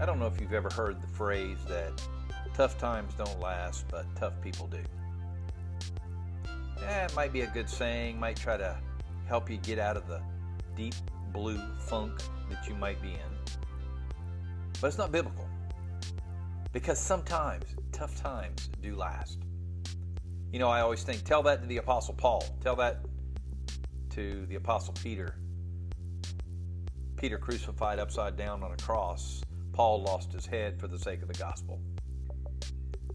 I don't know if you've ever heard the phrase that tough times don't last, but tough people do. It might be a good saying, might try to help you get out of the deep blue funk that you might be in. But it's not biblical. Because sometimes tough times do last. You know, I always think, tell that to the Apostle Paul, tell that to the Apostle Peter. Peter crucified upside down on a cross Paul lost his head for the sake of the gospel.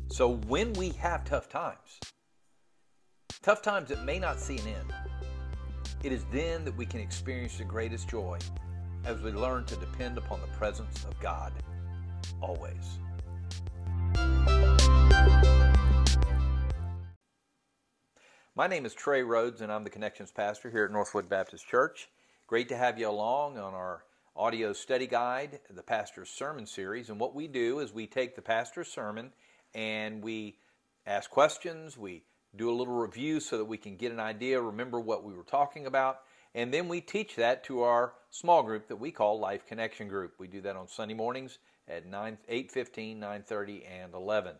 So when we have tough times, tough times that may not see an end, it is then that we can experience the greatest joy as we learn to depend upon the presence of God always. My name is Trey Rhodes, and I'm the Connections Pastor here at Northwood Baptist Church. Great to have you along on our audio study guide, the pastor's sermon series. And what we do is we take the pastor's sermon and we ask questions, we do a little review so that we can get an idea, remember what we were talking about, and then we teach that to our small group that we call Life Connection Group. We do that on Sunday mornings at 9, 8.15, 9.30, and 11.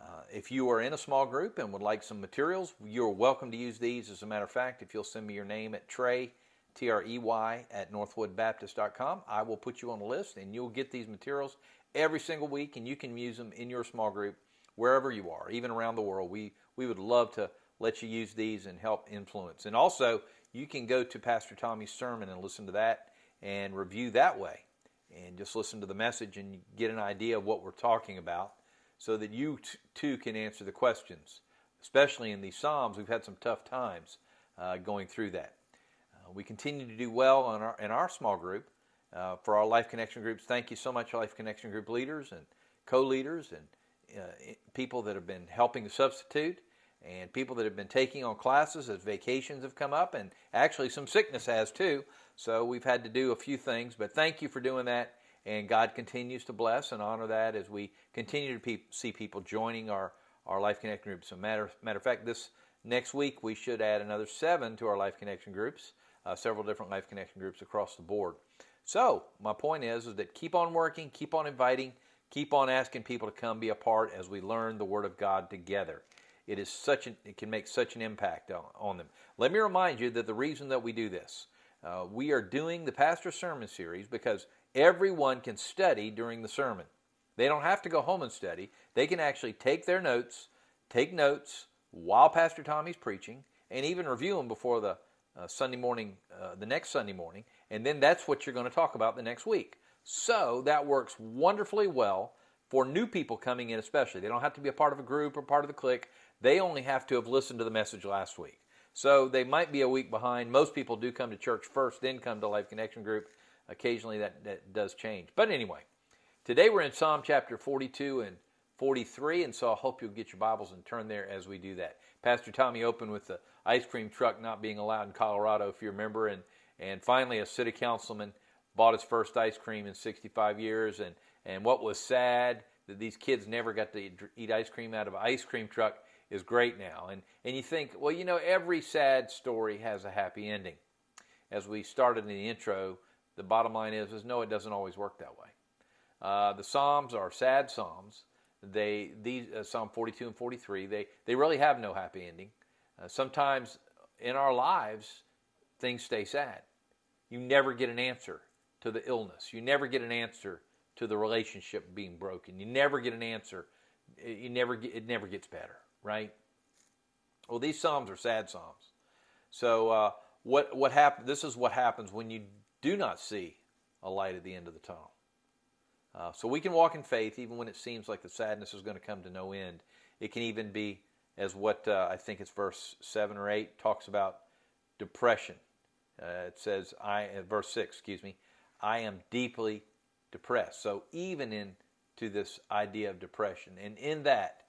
Uh, if you are in a small group and would like some materials, you're welcome to use these. As a matter of fact, if you'll send me your name at Trey T R E Y, at northwoodbaptist.com. I will put you on a list and you'll get these materials every single week and you can use them in your small group wherever you are, even around the world. We, we would love to let you use these and help influence. And also, you can go to Pastor Tommy's sermon and listen to that and review that way. And just listen to the message and get an idea of what we're talking about so that you t- too can answer the questions. Especially in these Psalms, we've had some tough times uh, going through that. Uh, we continue to do well in our, in our small group. Uh, for our Life Connection groups, thank you so much, Life Connection group leaders and co leaders and uh, people that have been helping to substitute and people that have been taking on classes as vacations have come up, and actually some sickness has too. So we've had to do a few things, but thank you for doing that. And God continues to bless and honor that as we continue to pe- see people joining our, our Life Connection groups. So matter, matter of fact, this next week we should add another seven to our Life Connection groups uh, several different Life Connection groups across the board. So my point is, is that keep on working, keep on inviting, keep on asking people to come be a part as we learn the Word of God together. It is such an, it can make such an impact on, on them. Let me remind you that the reason that we do this, uh, we are doing the pastor sermon series because everyone can study during the sermon. They don't have to go home and study. They can actually take their notes, take notes while Pastor Tommy's preaching, and even review them before the uh, Sunday morning, uh, the next Sunday morning, and then that's what you're going to talk about the next week. So that works wonderfully well for new people coming in, especially. They don't have to be a part of a group or part of the clique. They only have to have listened to the message last week. So they might be a week behind. Most people do come to church first, then come to Life Connection Group. Occasionally that, that does change. But anyway, today we're in Psalm chapter 42 and 43, and so I hope you'll get your Bibles and turn there as we do that. Pastor Tommy opened with the ice cream truck not being allowed in Colorado, if you remember. And, and finally, a city councilman bought his first ice cream in 65 years. And, and what was sad that these kids never got to eat ice cream out of an ice cream truck is great now. And, and you think, well, you know, every sad story has a happy ending. As we started in the intro, the bottom line is, is no, it doesn't always work that way. Uh, the Psalms are sad Psalms. They these uh, Psalm 42 and 43. They they really have no happy ending. Uh, sometimes in our lives, things stay sad. You never get an answer to the illness. You never get an answer to the relationship being broken. You never get an answer. You never get, it never gets better, right? Well, these psalms are sad psalms. So uh, what what happen? This is what happens when you do not see a light at the end of the tunnel. Uh, so we can walk in faith even when it seems like the sadness is going to come to no end. It can even be as what uh, I think it's verse 7 or 8 talks about depression. Uh, it says, I, uh, verse 6, excuse me, I am deeply depressed. So even into this idea of depression, and in that,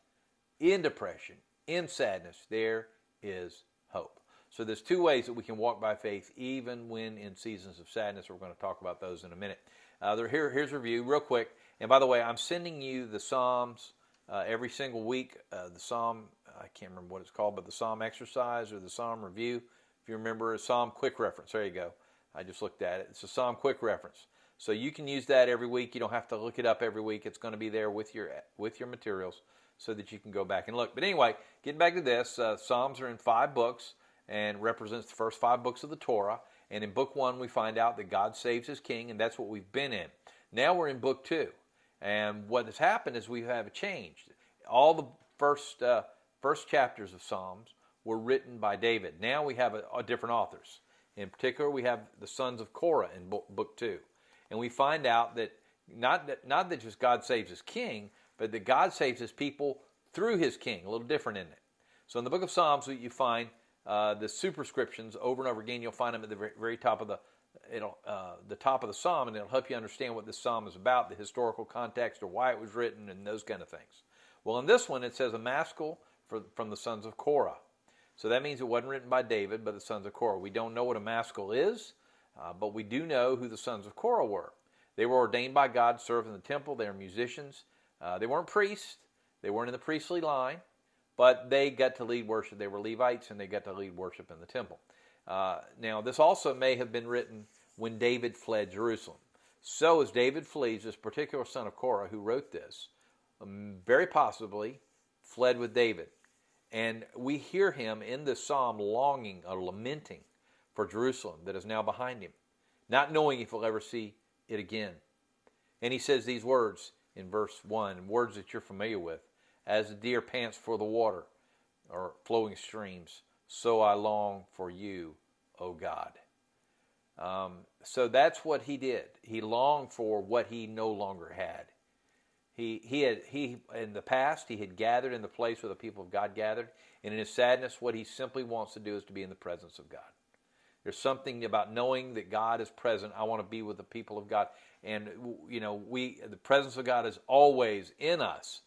in depression, in sadness, there is hope. So there's two ways that we can walk by faith, even when in seasons of sadness. We're going to talk about those in a minute. Uh, here, here's a review, real quick. And by the way, I'm sending you the Psalms uh, every single week. Uh, the Psalm I can't remember what it's called, but the Psalm exercise or the Psalm review. If you remember, a Psalm quick reference. There you go. I just looked at it. It's a Psalm quick reference. So you can use that every week. You don't have to look it up every week. It's going to be there with your with your materials so that you can go back and look. But anyway, getting back to this, uh, Psalms are in five books and represents the first five books of the Torah. And in book one, we find out that God saves his king, and that's what we've been in. Now we're in book two. And what has happened is we have changed. All the first, uh, first chapters of Psalms were written by David. Now we have a, a different authors. In particular, we have the sons of Korah in book, book two. And we find out that not, that not that just God saves his king, but that God saves his people through his king. A little different in it. So in the book of Psalms, you find uh, the superscriptions over and over again. You'll find them at the very, very top of the it'll uh, the top of the psalm, and it'll help you understand what this psalm is about, the historical context, or why it was written, and those kind of things. Well, in this one, it says a maskil for, from the sons of Korah. So that means it wasn't written by David, but the sons of Korah. We don't know what a maskil is, uh, but we do know who the sons of Korah were. They were ordained by God to serve in the temple. They were musicians. Uh, they weren't priests. They weren't in the priestly line, but they got to lead worship. They were Levites, and they got to lead worship in the temple. Uh, now, this also may have been written when David fled Jerusalem. So, as David flees, this particular son of Korah who wrote this, um, very possibly fled with David. And we hear him in this psalm longing or lamenting for Jerusalem that is now behind him, not knowing if he'll ever see it again. And he says these words in verse 1, words that you're familiar with As the deer pants for the water or flowing streams, so I long for you, O God. Um, so that's what he did. He longed for what he no longer had. He, he had he in the past he had gathered in the place where the people of God gathered, and in his sadness, what he simply wants to do is to be in the presence of God. There's something about knowing that God is present. I want to be with the people of God, and you know, we the presence of God is always in us.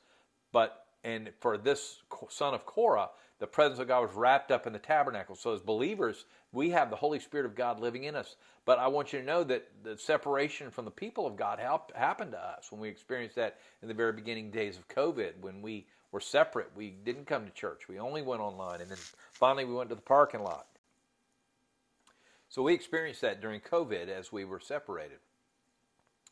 But and for this son of Korah, the presence of God was wrapped up in the tabernacle. So as believers, we have the Holy Spirit of God living in us. But I want you to know that the separation from the people of God happened to us when we experienced that in the very beginning days of COVID, when we were separate. We didn't come to church. We only went online. And then finally we went to the parking lot. So we experienced that during COVID as we were separated.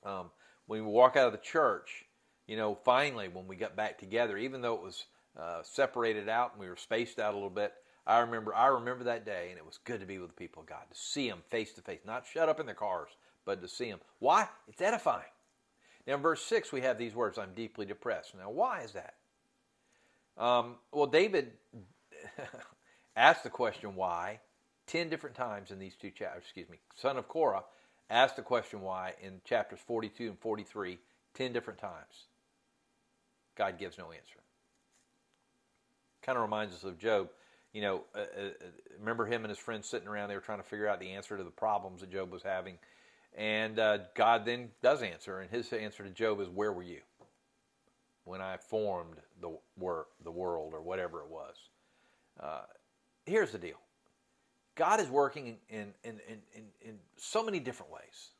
Um, when we walk out of the church, you know, finally when we got back together, even though it was uh, separated out and we were spaced out a little bit. I remember I remember that day, and it was good to be with the people of God, to see them face to face, not shut up in their cars, but to see them. Why? It's edifying. Now, in verse 6, we have these words I'm deeply depressed. Now, why is that? Um, well, David asked the question why 10 different times in these two chapters, excuse me, son of Korah asked the question why in chapters 42 and 43 10 different times. God gives no answer kind of reminds us of Job. You know, uh, uh, uh, remember him and his friends sitting around, they were trying to figure out the answer to the problems that Job was having. And uh, God then does answer, and his answer to Job is, Where were you when I formed the, wor- the world or whatever it was? Uh, here's the deal God is working in, in, in, in, in so many different ways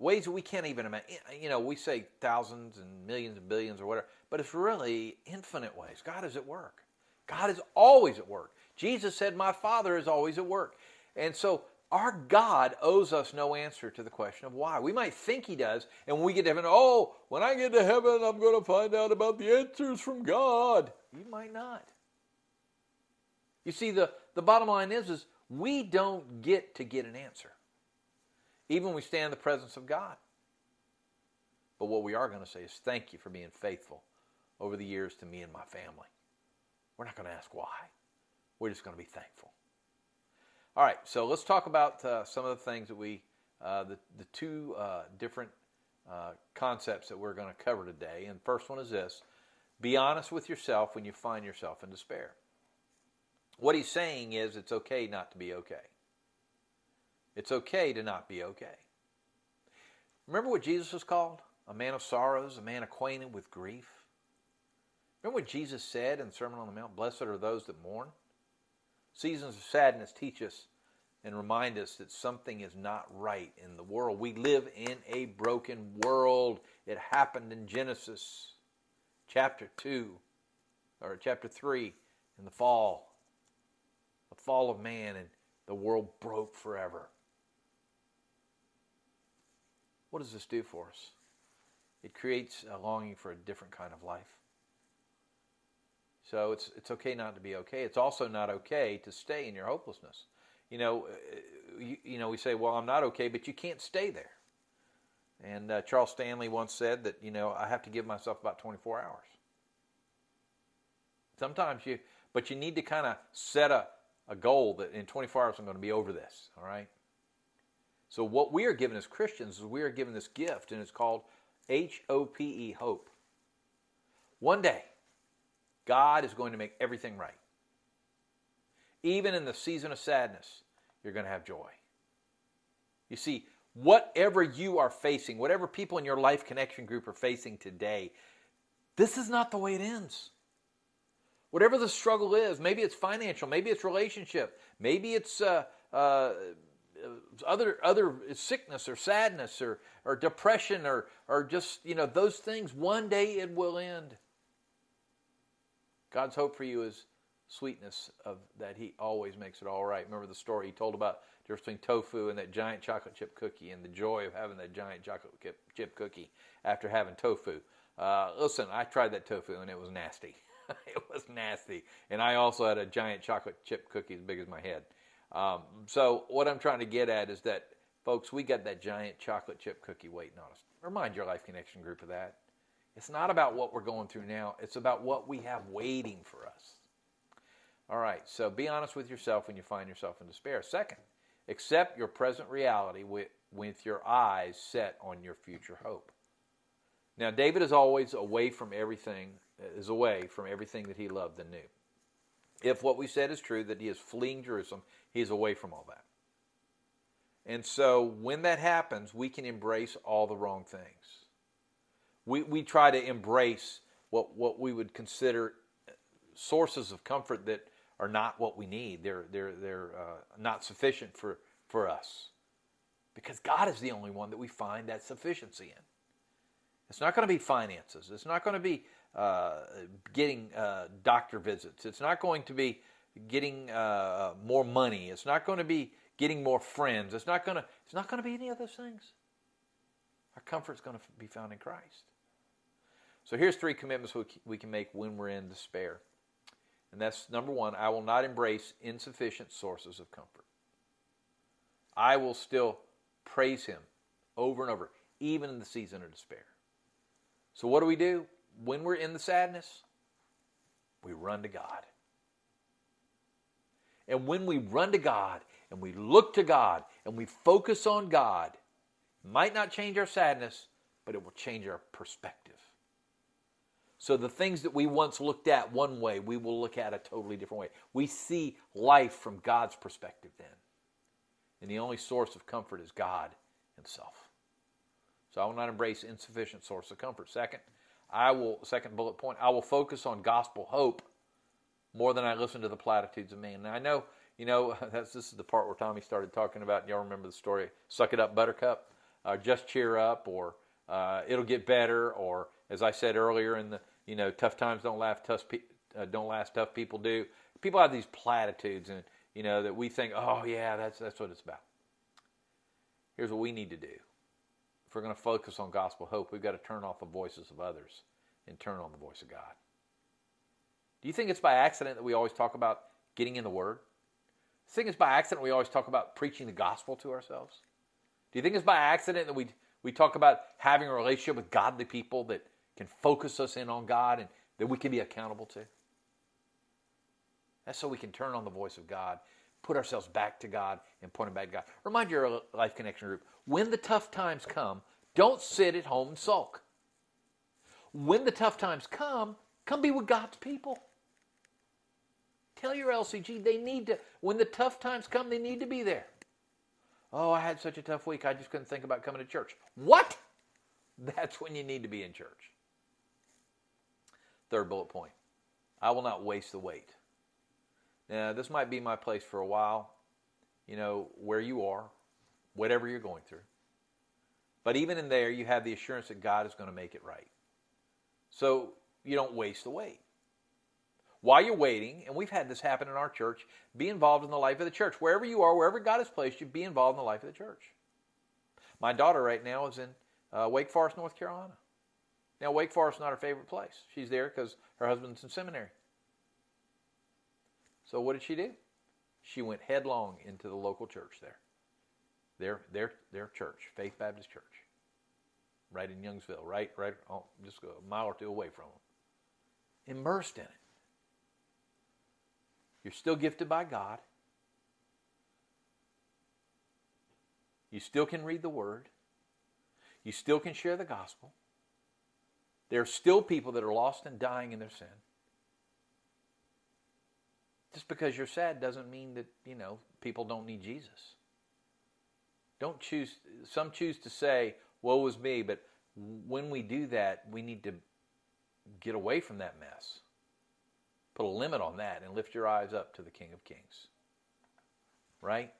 ways that we can't even imagine. Eh, you know, we say thousands and millions and billions or whatever, but it's really infinite ways. God is at work. God is always at work. Jesus said, My Father is always at work. And so our God owes us no answer to the question of why. We might think He does, and when we get to heaven, oh, when I get to heaven, I'm going to find out about the answers from God. You might not. You see, the, the bottom line is, is we don't get to get an answer even when we stand in the presence of God. But what we are going to say is thank you for being faithful over the years to me and my family. We're not going to ask why. We're just going to be thankful. All right, so let's talk about uh, some of the things that we, uh, the, the two uh, different uh, concepts that we're going to cover today. And first one is this be honest with yourself when you find yourself in despair. What he's saying is it's okay not to be okay. It's okay to not be okay. Remember what Jesus was called? A man of sorrows, a man acquainted with grief. Remember what Jesus said in the Sermon on the Mount? Blessed are those that mourn. Seasons of sadness teach us and remind us that something is not right in the world. We live in a broken world. It happened in Genesis chapter 2 or chapter 3 in the fall. The fall of man and the world broke forever. What does this do for us? It creates a longing for a different kind of life. So it's it's okay not to be okay. It's also not okay to stay in your hopelessness. You know, uh, you, you know we say, well, I'm not okay, but you can't stay there. And uh, Charles Stanley once said that you know I have to give myself about 24 hours. Sometimes you, but you need to kind of set a, a goal that in 24 hours I'm going to be over this. All right. So what we are given as Christians is we are given this gift, and it's called H O P E, hope. One day, God is going to make everything right. Even in the season of sadness, you're going to have joy. You see, whatever you are facing, whatever people in your life connection group are facing today, this is not the way it ends. Whatever the struggle is, maybe it's financial, maybe it's relationship, maybe it's uh, uh, other other sickness or sadness or, or depression or or just you know those things. One day it will end. God's hope for you is sweetness of that He always makes it all right. Remember the story He told about the difference between tofu and that giant chocolate chip cookie, and the joy of having that giant chocolate chip cookie after having tofu. Uh, listen, I tried that tofu and it was nasty. it was nasty, and I also had a giant chocolate chip cookie as big as my head. Um, so what I'm trying to get at is that, folks, we got that giant chocolate chip cookie waiting on us. Remind your Life Connection group of that. It's not about what we're going through now. It's about what we have waiting for us. All right, so be honest with yourself when you find yourself in despair. Second, accept your present reality with, with your eyes set on your future hope. Now, David is always away from everything, is away from everything that he loved and knew. If what we said is true, that he is fleeing Jerusalem, he's away from all that. And so when that happens, we can embrace all the wrong things. We, we try to embrace what, what we would consider sources of comfort that are not what we need. They're, they're, they're uh, not sufficient for, for us. Because God is the only one that we find that sufficiency in. It's not going to be finances. It's not going to be uh, getting uh, doctor visits. It's not going to be getting uh, more money. It's not going to be getting more friends. It's not going to. It's not going to be any of those things. Our comfort is going to be found in Christ. So here's three commitments we can make when we're in despair. And that's number one, I will not embrace insufficient sources of comfort. I will still praise Him over and over, even in the season of despair. So, what do we do? When we're in the sadness, we run to God. And when we run to God and we look to God and we focus on God, might not change our sadness, but it will change our perspective. So the things that we once looked at one way, we will look at a totally different way. We see life from God's perspective then. And the only source of comfort is God Himself. So I will not embrace insufficient source of comfort. Second, I will second bullet point, I will focus on gospel hope more than I listen to the platitudes of man. Now I know, you know, that's this is the part where Tommy started talking about. Y'all remember the story? Suck it up, Buttercup, or just cheer up, or uh, it'll get better, or as I said earlier in the, you know, tough times don't last, tough pe- uh, don't last, tough people do. People have these platitudes, and you know that we think, oh yeah, that's that's what it's about. Here's what we need to do. If we're going to focus on gospel hope, we've got to turn off the voices of others and turn on the voice of God. Do you think it's by accident that we always talk about getting in the Word? Do you think it's by accident we always talk about preaching the gospel to ourselves? Do you think it's by accident that we, we talk about having a relationship with godly people that can focus us in on God and that we can be accountable to? That's so we can turn on the voice of God, put ourselves back to God, and point them back to God. Remind your Life Connection group when the tough times come, don't sit at home and sulk. When the tough times come, come be with God's people. Tell your LCG they need to, when the tough times come, they need to be there. Oh, I had such a tough week, I just couldn't think about coming to church. What? That's when you need to be in church. Third bullet point I will not waste the wait. Now, this might be my place for a while, you know, where you are, whatever you're going through. But even in there, you have the assurance that God is going to make it right. So you don't waste the wait. While you're waiting, and we've had this happen in our church, be involved in the life of the church. Wherever you are, wherever God has placed you, be involved in the life of the church. My daughter right now is in uh, Wake Forest, North Carolina. Now, Wake Forest is not her favorite place. She's there because her husband's in seminary. So, what did she do? She went headlong into the local church there. Their, their, their church, Faith Baptist Church, right in Youngsville, right, right, oh, just a mile or two away from them. Immersed in it. You're still gifted by God. You still can read the Word. You still can share the gospel. There are still people that are lost and dying in their sin. Just because you're sad doesn't mean that, you know, people don't need Jesus. Don't choose, some choose to say, woe is me, but when we do that, we need to get away from that mess. Put a limit on that and lift your eyes up to the King of Kings. Right?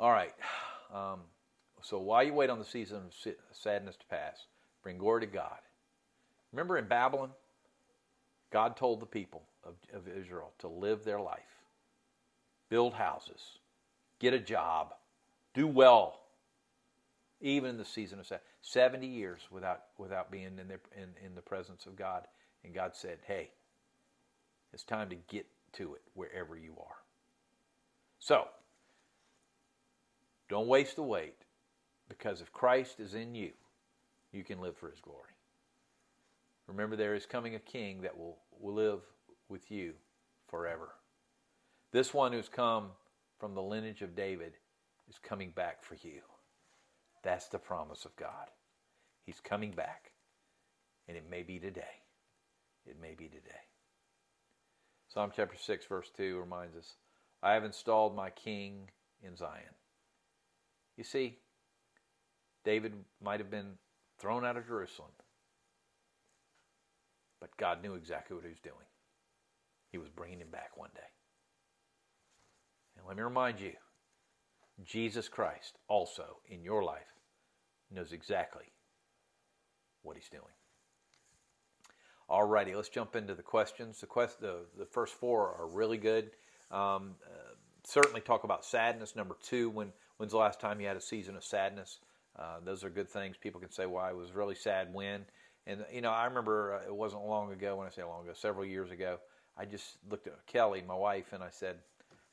All right. Um, so while you wait on the season of sadness to pass, bring glory to God. Remember in Babylon, God told the people of, of Israel to live their life, build houses, get a job, do well, even in the season of sadness. 70 years without, without being in, their, in, in the presence of God. And God said, hey, it's time to get to it wherever you are. So, don't waste the wait because if Christ is in you, you can live for his glory. Remember, there is coming a king that will, will live with you forever. This one who's come from the lineage of David is coming back for you. That's the promise of God. He's coming back. And it may be today. It may be today. Psalm chapter 6, verse 2 reminds us I have installed my king in Zion. You see, David might have been thrown out of Jerusalem, but God knew exactly what he was doing. He was bringing him back one day. And let me remind you Jesus Christ also in your life knows exactly what he's doing. Alrighty, let's jump into the questions. The, quest, the, the first four are really good. Um, uh, certainly talk about sadness. Number two, when when's the last time you had a season of sadness? Uh, those are good things. People can say, "Well, I was really sad when." And you know, I remember uh, it wasn't long ago. When I say long ago, several years ago, I just looked at Kelly, my wife, and I said,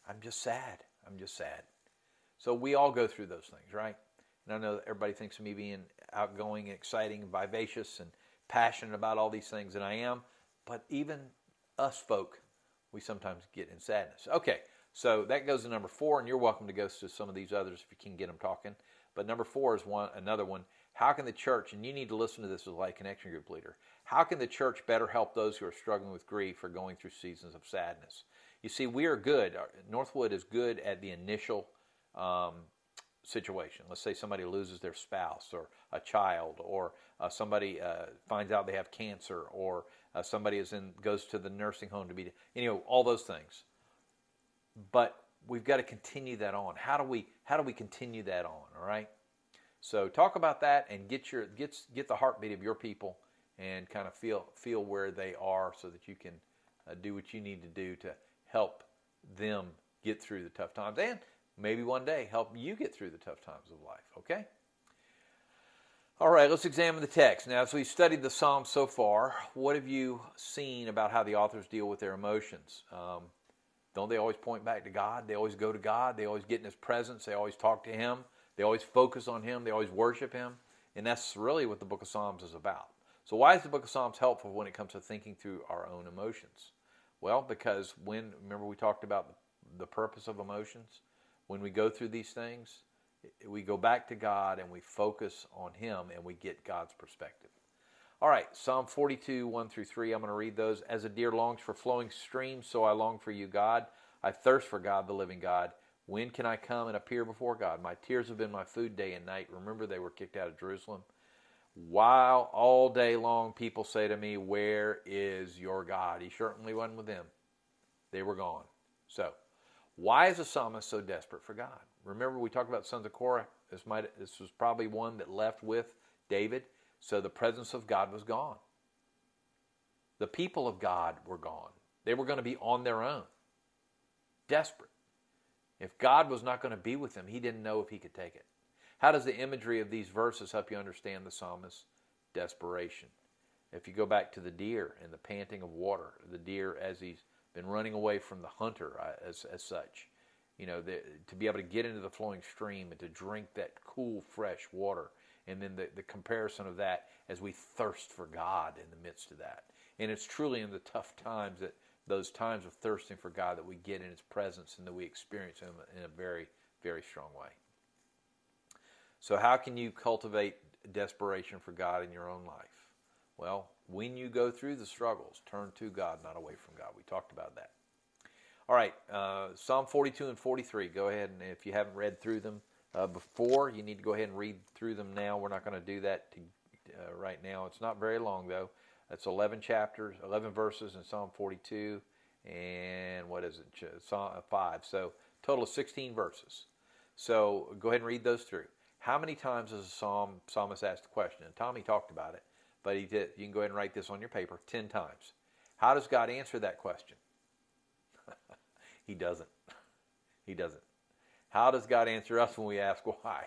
"I'm just sad. I'm just sad." So we all go through those things, right? And I know everybody thinks of me being outgoing, exciting, vivacious, and passionate about all these things, and I am. But even us folk, we sometimes get in sadness. Okay, so that goes to number four, and you're welcome to go to some of these others if you can get them talking. But number four is one another one. How can the church, and you need to listen to this as a Life Connection Group leader, how can the church better help those who are struggling with grief or going through seasons of sadness? You see, we are good. Northwood is good at the initial um, situation. Let's say somebody loses their spouse or a child, or uh, somebody uh, finds out they have cancer, or uh, somebody is in goes to the nursing home to be, you know, all those things. But we've got to continue that on. How do we how do we continue that on? All right. So talk about that and get your get get the heartbeat of your people and kind of feel feel where they are so that you can uh, do what you need to do to help them get through the tough times and maybe one day help you get through the tough times of life. Okay. All right, let's examine the text. Now, as we've studied the Psalms so far, what have you seen about how the authors deal with their emotions? Um, don't they always point back to God? They always go to God. They always get in His presence. They always talk to Him. They always focus on Him. They always worship Him. And that's really what the book of Psalms is about. So, why is the book of Psalms helpful when it comes to thinking through our own emotions? Well, because when, remember, we talked about the purpose of emotions? When we go through these things, we go back to God and we focus on Him and we get God's perspective. All right, Psalm 42, 1 through 3. I'm going to read those. As a deer longs for flowing streams, so I long for you, God. I thirst for God, the living God. When can I come and appear before God? My tears have been my food day and night. Remember, they were kicked out of Jerusalem. While all day long people say to me, Where is your God? He certainly wasn't with them. They were gone. So, why is the psalmist so desperate for God? Remember, we talked about sons of Korah. This, might, this was probably one that left with David. So the presence of God was gone. The people of God were gone. They were going to be on their own, desperate. If God was not going to be with them, he didn't know if he could take it. How does the imagery of these verses help you understand the psalmist's desperation? If you go back to the deer and the panting of water, the deer as he's been running away from the hunter uh, as, as such, you know, the, to be able to get into the flowing stream and to drink that cool, fresh water, and then the, the comparison of that as we thirst for God in the midst of that. And it's truly in the tough times that those times of thirsting for God that we get in His presence and that we experience Him in a very, very strong way. So, how can you cultivate desperation for God in your own life? Well, when you go through the struggles, turn to God, not away from God. We talked about that. All right, uh, Psalm 42 and 43. Go ahead and if you haven't read through them uh, before, you need to go ahead and read through them now. We're not going to do that to, uh, right now. It's not very long though. That's 11 chapters, 11 verses in Psalm 42, and what is it? Psalm uh, 5. So total of 16 verses. So go ahead and read those through. How many times does a psalm psalmist ask the question? And Tommy talked about it, but he did. You can go ahead and write this on your paper. Ten times. How does God answer that question? he doesn't. He doesn't. How does God answer us when we ask why?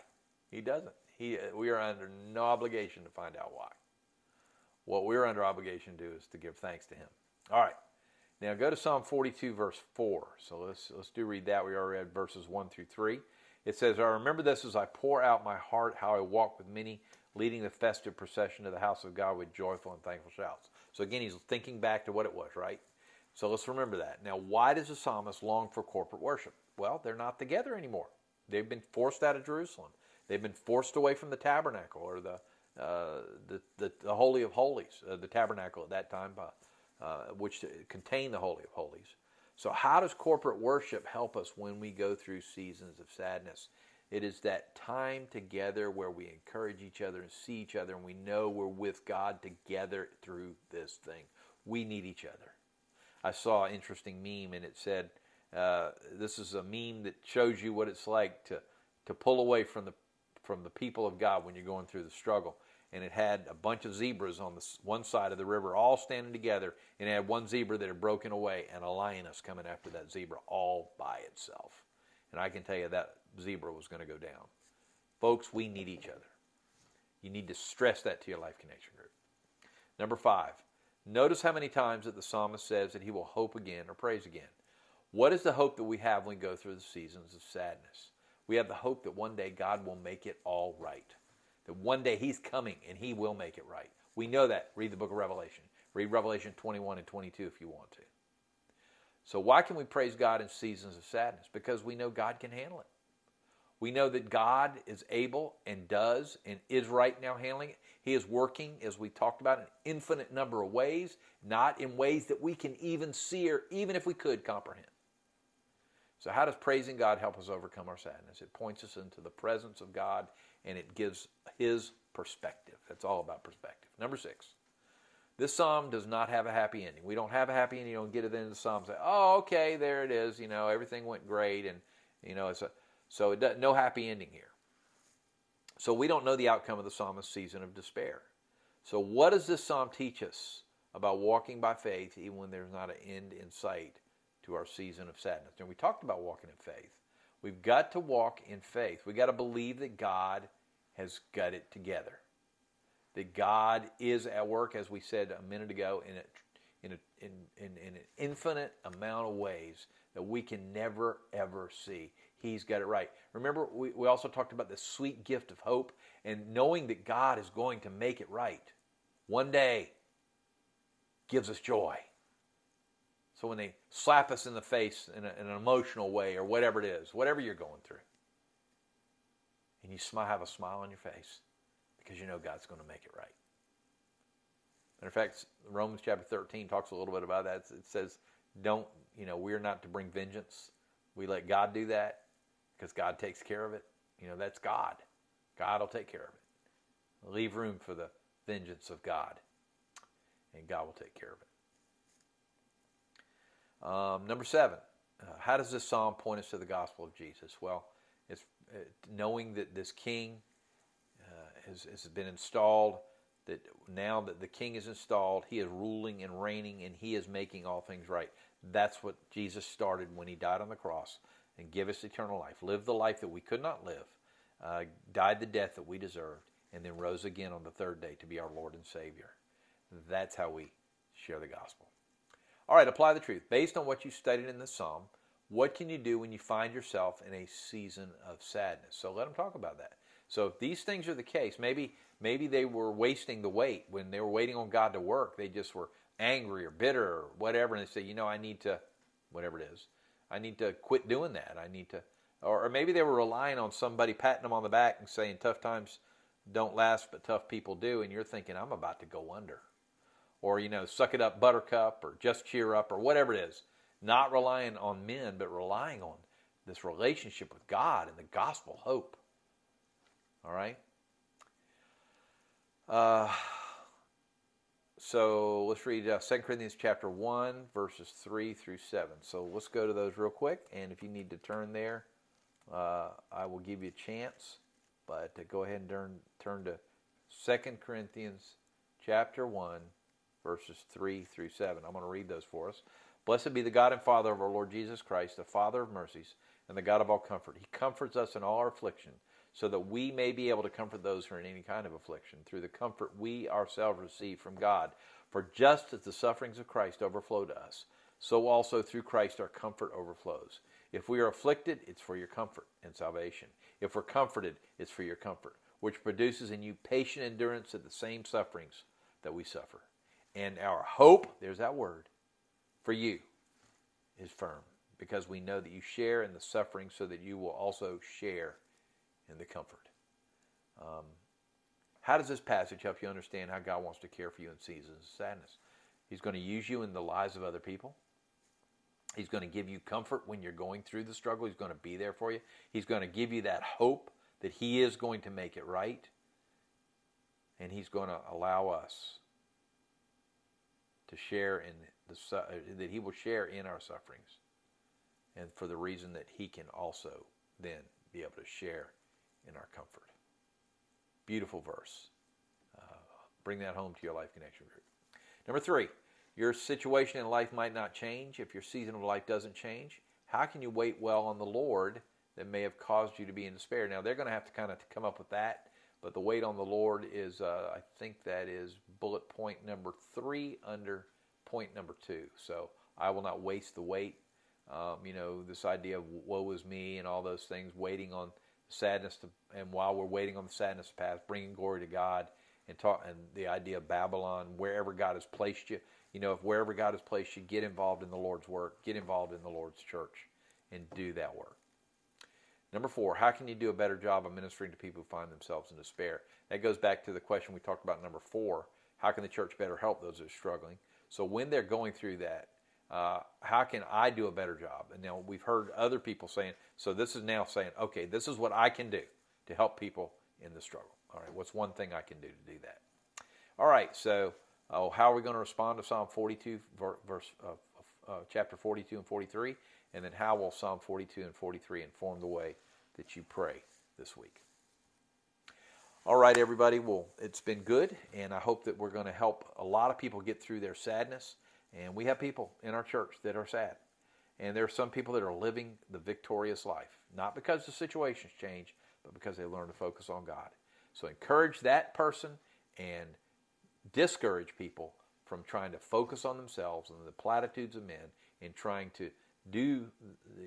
He doesn't. He, we are under no obligation to find out why. What we're under obligation to do is to give thanks to Him. All right. Now go to Psalm 42, verse 4. So let's, let's do read that. We already read verses 1 through 3. It says, I remember this as I pour out my heart, how I walk with many, leading the festive procession to the house of God with joyful and thankful shouts. So again, he's thinking back to what it was, right? So let's remember that. Now, why does the psalmist long for corporate worship? Well, they're not together anymore. They've been forced out of Jerusalem. They've been forced away from the tabernacle or the uh, the, the, the, Holy of Holies, uh, the tabernacle at that time, uh, uh which contained the Holy of Holies. So, how does corporate worship help us when we go through seasons of sadness? It is that time together where we encourage each other and see each other, and we know we're with God together through this thing. We need each other. I saw an interesting meme, and it said, uh, "This is a meme that shows you what it's like to to pull away from the from the people of God when you're going through the struggle." and it had a bunch of zebras on the one side of the river all standing together and it had one zebra that had broken away and a lioness coming after that zebra all by itself and i can tell you that zebra was going to go down folks we need each other you need to stress that to your life connection group number five notice how many times that the psalmist says that he will hope again or praise again what is the hope that we have when we go through the seasons of sadness we have the hope that one day god will make it all right that one day he's coming and he will make it right. We know that. Read the book of Revelation. Read Revelation 21 and 22 if you want to. So, why can we praise God in seasons of sadness? Because we know God can handle it. We know that God is able and does and is right now handling it. He is working, as we talked about, an infinite number of ways, not in ways that we can even see or even if we could comprehend. So, how does praising God help us overcome our sadness? It points us into the presence of God and it gives his perspective. That's all about perspective. Number six. This psalm does not have a happy ending. We don't have a happy ending. You don't get it in the psalm say, "Oh, okay, there it is. You know, everything went great," and you know, it's a, so it does, no happy ending here. So we don't know the outcome of the psalmist's season of despair. So what does this psalm teach us about walking by faith, even when there's not an end in sight to our season of sadness? And we talked about walking in faith. We've got to walk in faith. We've got to believe that God has got it together. That God is at work, as we said a minute ago, in, a, in, a, in, in, in an infinite amount of ways that we can never, ever see. He's got it right. Remember, we, we also talked about the sweet gift of hope and knowing that God is going to make it right one day gives us joy. So when they slap us in the face in, a, in, an emotional way or whatever it is, whatever you're going through, and you smile, have a smile on your face because you know God's going to make it right. Matter of fact, Romans chapter 13 talks a little bit about that. It says, don't, you know, we're not to bring vengeance. We let God do that because God takes care of it. You know, that's God. God will take care of it. Leave room for the vengeance of God, and God will take care of it. Um, number seven, uh, how does this psalm point us to the gospel of Jesus? Well, it's uh, knowing that this king has, has been installed, that now that the king is installed, he is ruling and reigning, and he is making all things right. That's what Jesus started when he died on the cross. and give us eternal life, live the life that we could not live, uh, died the death that we deserved, and then rose again on the third day to be our Lord and Savior. That's how we share the gospel. All right, apply the truth. Based on what you studied in the psalm, what can you do when you find yourself in a season of sadness? So let them talk about that. So if these things are the case, maybe maybe they were wasting the wait when they were waiting on God to work. They just were angry or bitter or whatever, and they say, you know, I need to, whatever it is, I need to quit doing that. I need to, or, or maybe they were relying on somebody patting them on the back and saying, tough times don't last, but tough people do, and you're thinking, I'm about to go under or you know suck it up buttercup or just cheer up or whatever it is not relying on men but relying on this relationship with god and the gospel hope all right uh, so let's read uh, 2 corinthians chapter 1 verses 3 through 7 so let's go to those real quick and if you need to turn there uh, i will give you a chance but go ahead and turn, turn to 2 corinthians chapter 1 verses 3 through 7. I'm going to read those for us. Blessed be the God and Father of our Lord Jesus Christ, the Father of mercies, and the God of all comfort. He comforts us in all our affliction, so that we may be able to comfort those who are in any kind of affliction, through the comfort we ourselves receive from God. For just as the sufferings of Christ overflow to us, so also through Christ our comfort overflows. If we are afflicted, it's for your comfort and salvation. If we're comforted, it's for your comfort, which produces in you patient endurance at the same sufferings that we suffer. And our hope, there's that word, for you is firm because we know that you share in the suffering so that you will also share in the comfort. Um, how does this passage help you understand how God wants to care for you in seasons of sadness? He's going to use you in the lives of other people. He's going to give you comfort when you're going through the struggle. He's going to be there for you. He's going to give you that hope that He is going to make it right. And He's going to allow us to share in the uh, that he will share in our sufferings and for the reason that he can also then be able to share in our comfort. Beautiful verse. Uh, bring that home to your life connection group. Number three your situation in life might not change if your season of life doesn't change. How can you wait well on the lord that may have caused you to be in despair? Now they're going to have to kind of come up with that but the wait on the Lord is, uh, I think that is bullet point number three under point number two. So I will not waste the wait. Um, you know, this idea of woe is me and all those things, waiting on sadness to, and while we're waiting on the sadness to pass, bringing glory to God and talk, and the idea of Babylon, wherever God has placed you, you know, if wherever God has placed you, get involved in the Lord's work, get involved in the Lord's church, and do that work. Number four, how can you do a better job of ministering to people who find themselves in despair? That goes back to the question we talked about number four. How can the church better help those who are struggling? So when they're going through that, uh, how can I do a better job? And now we've heard other people saying, so this is now saying, okay, this is what I can do to help people in the struggle. All right, what's one thing I can do to do that? All right, so oh, how are we going to respond to Psalm 42, verse, uh, uh, chapter 42 and 43? And then how will Psalm 42 and 43 inform the way that you pray this week? All right, everybody. Well, it's been good, and I hope that we're going to help a lot of people get through their sadness. And we have people in our church that are sad. And there are some people that are living the victorious life, not because the situations change, but because they learn to focus on God. So encourage that person and discourage people from trying to focus on themselves and the platitudes of men and trying to do,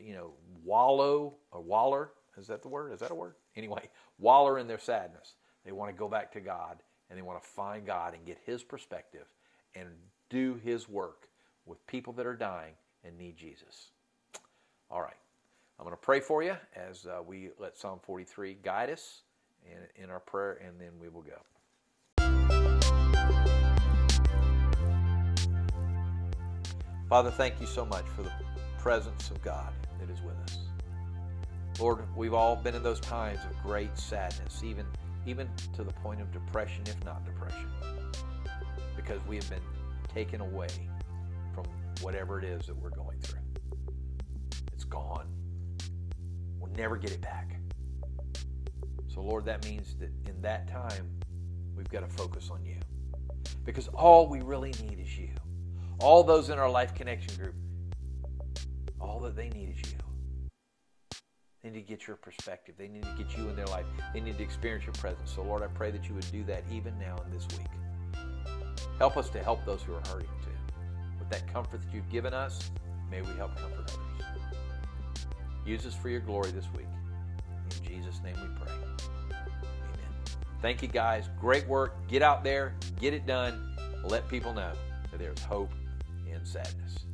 you know, wallow or waller. Is that the word? Is that a word? Anyway, waller in their sadness. They want to go back to God and they want to find God and get His perspective and do His work with people that are dying and need Jesus. All right. I'm going to pray for you as uh, we let Psalm 43 guide us in, in our prayer, and then we will go. Father, thank you so much for the presence of God that is with us. Lord, we've all been in those times of great sadness, even, even to the point of depression, if not depression, because we have been taken away from whatever it is that we're going through. It's gone. We'll never get it back. So, Lord, that means that in that time, we've got to focus on you. Because all we really need is you. All those in our life connection group, all that they need is you. They need to get your perspective. They need to get you in their life. They need to experience your presence. So, Lord, I pray that you would do that even now in this week. Help us to help those who are hurting too. With that comfort that you've given us, may we help comfort others. Use us for your glory this week. In Jesus' name we pray. Amen. Thank you, guys. Great work. Get out there, get it done. Let people know that there's hope in sadness.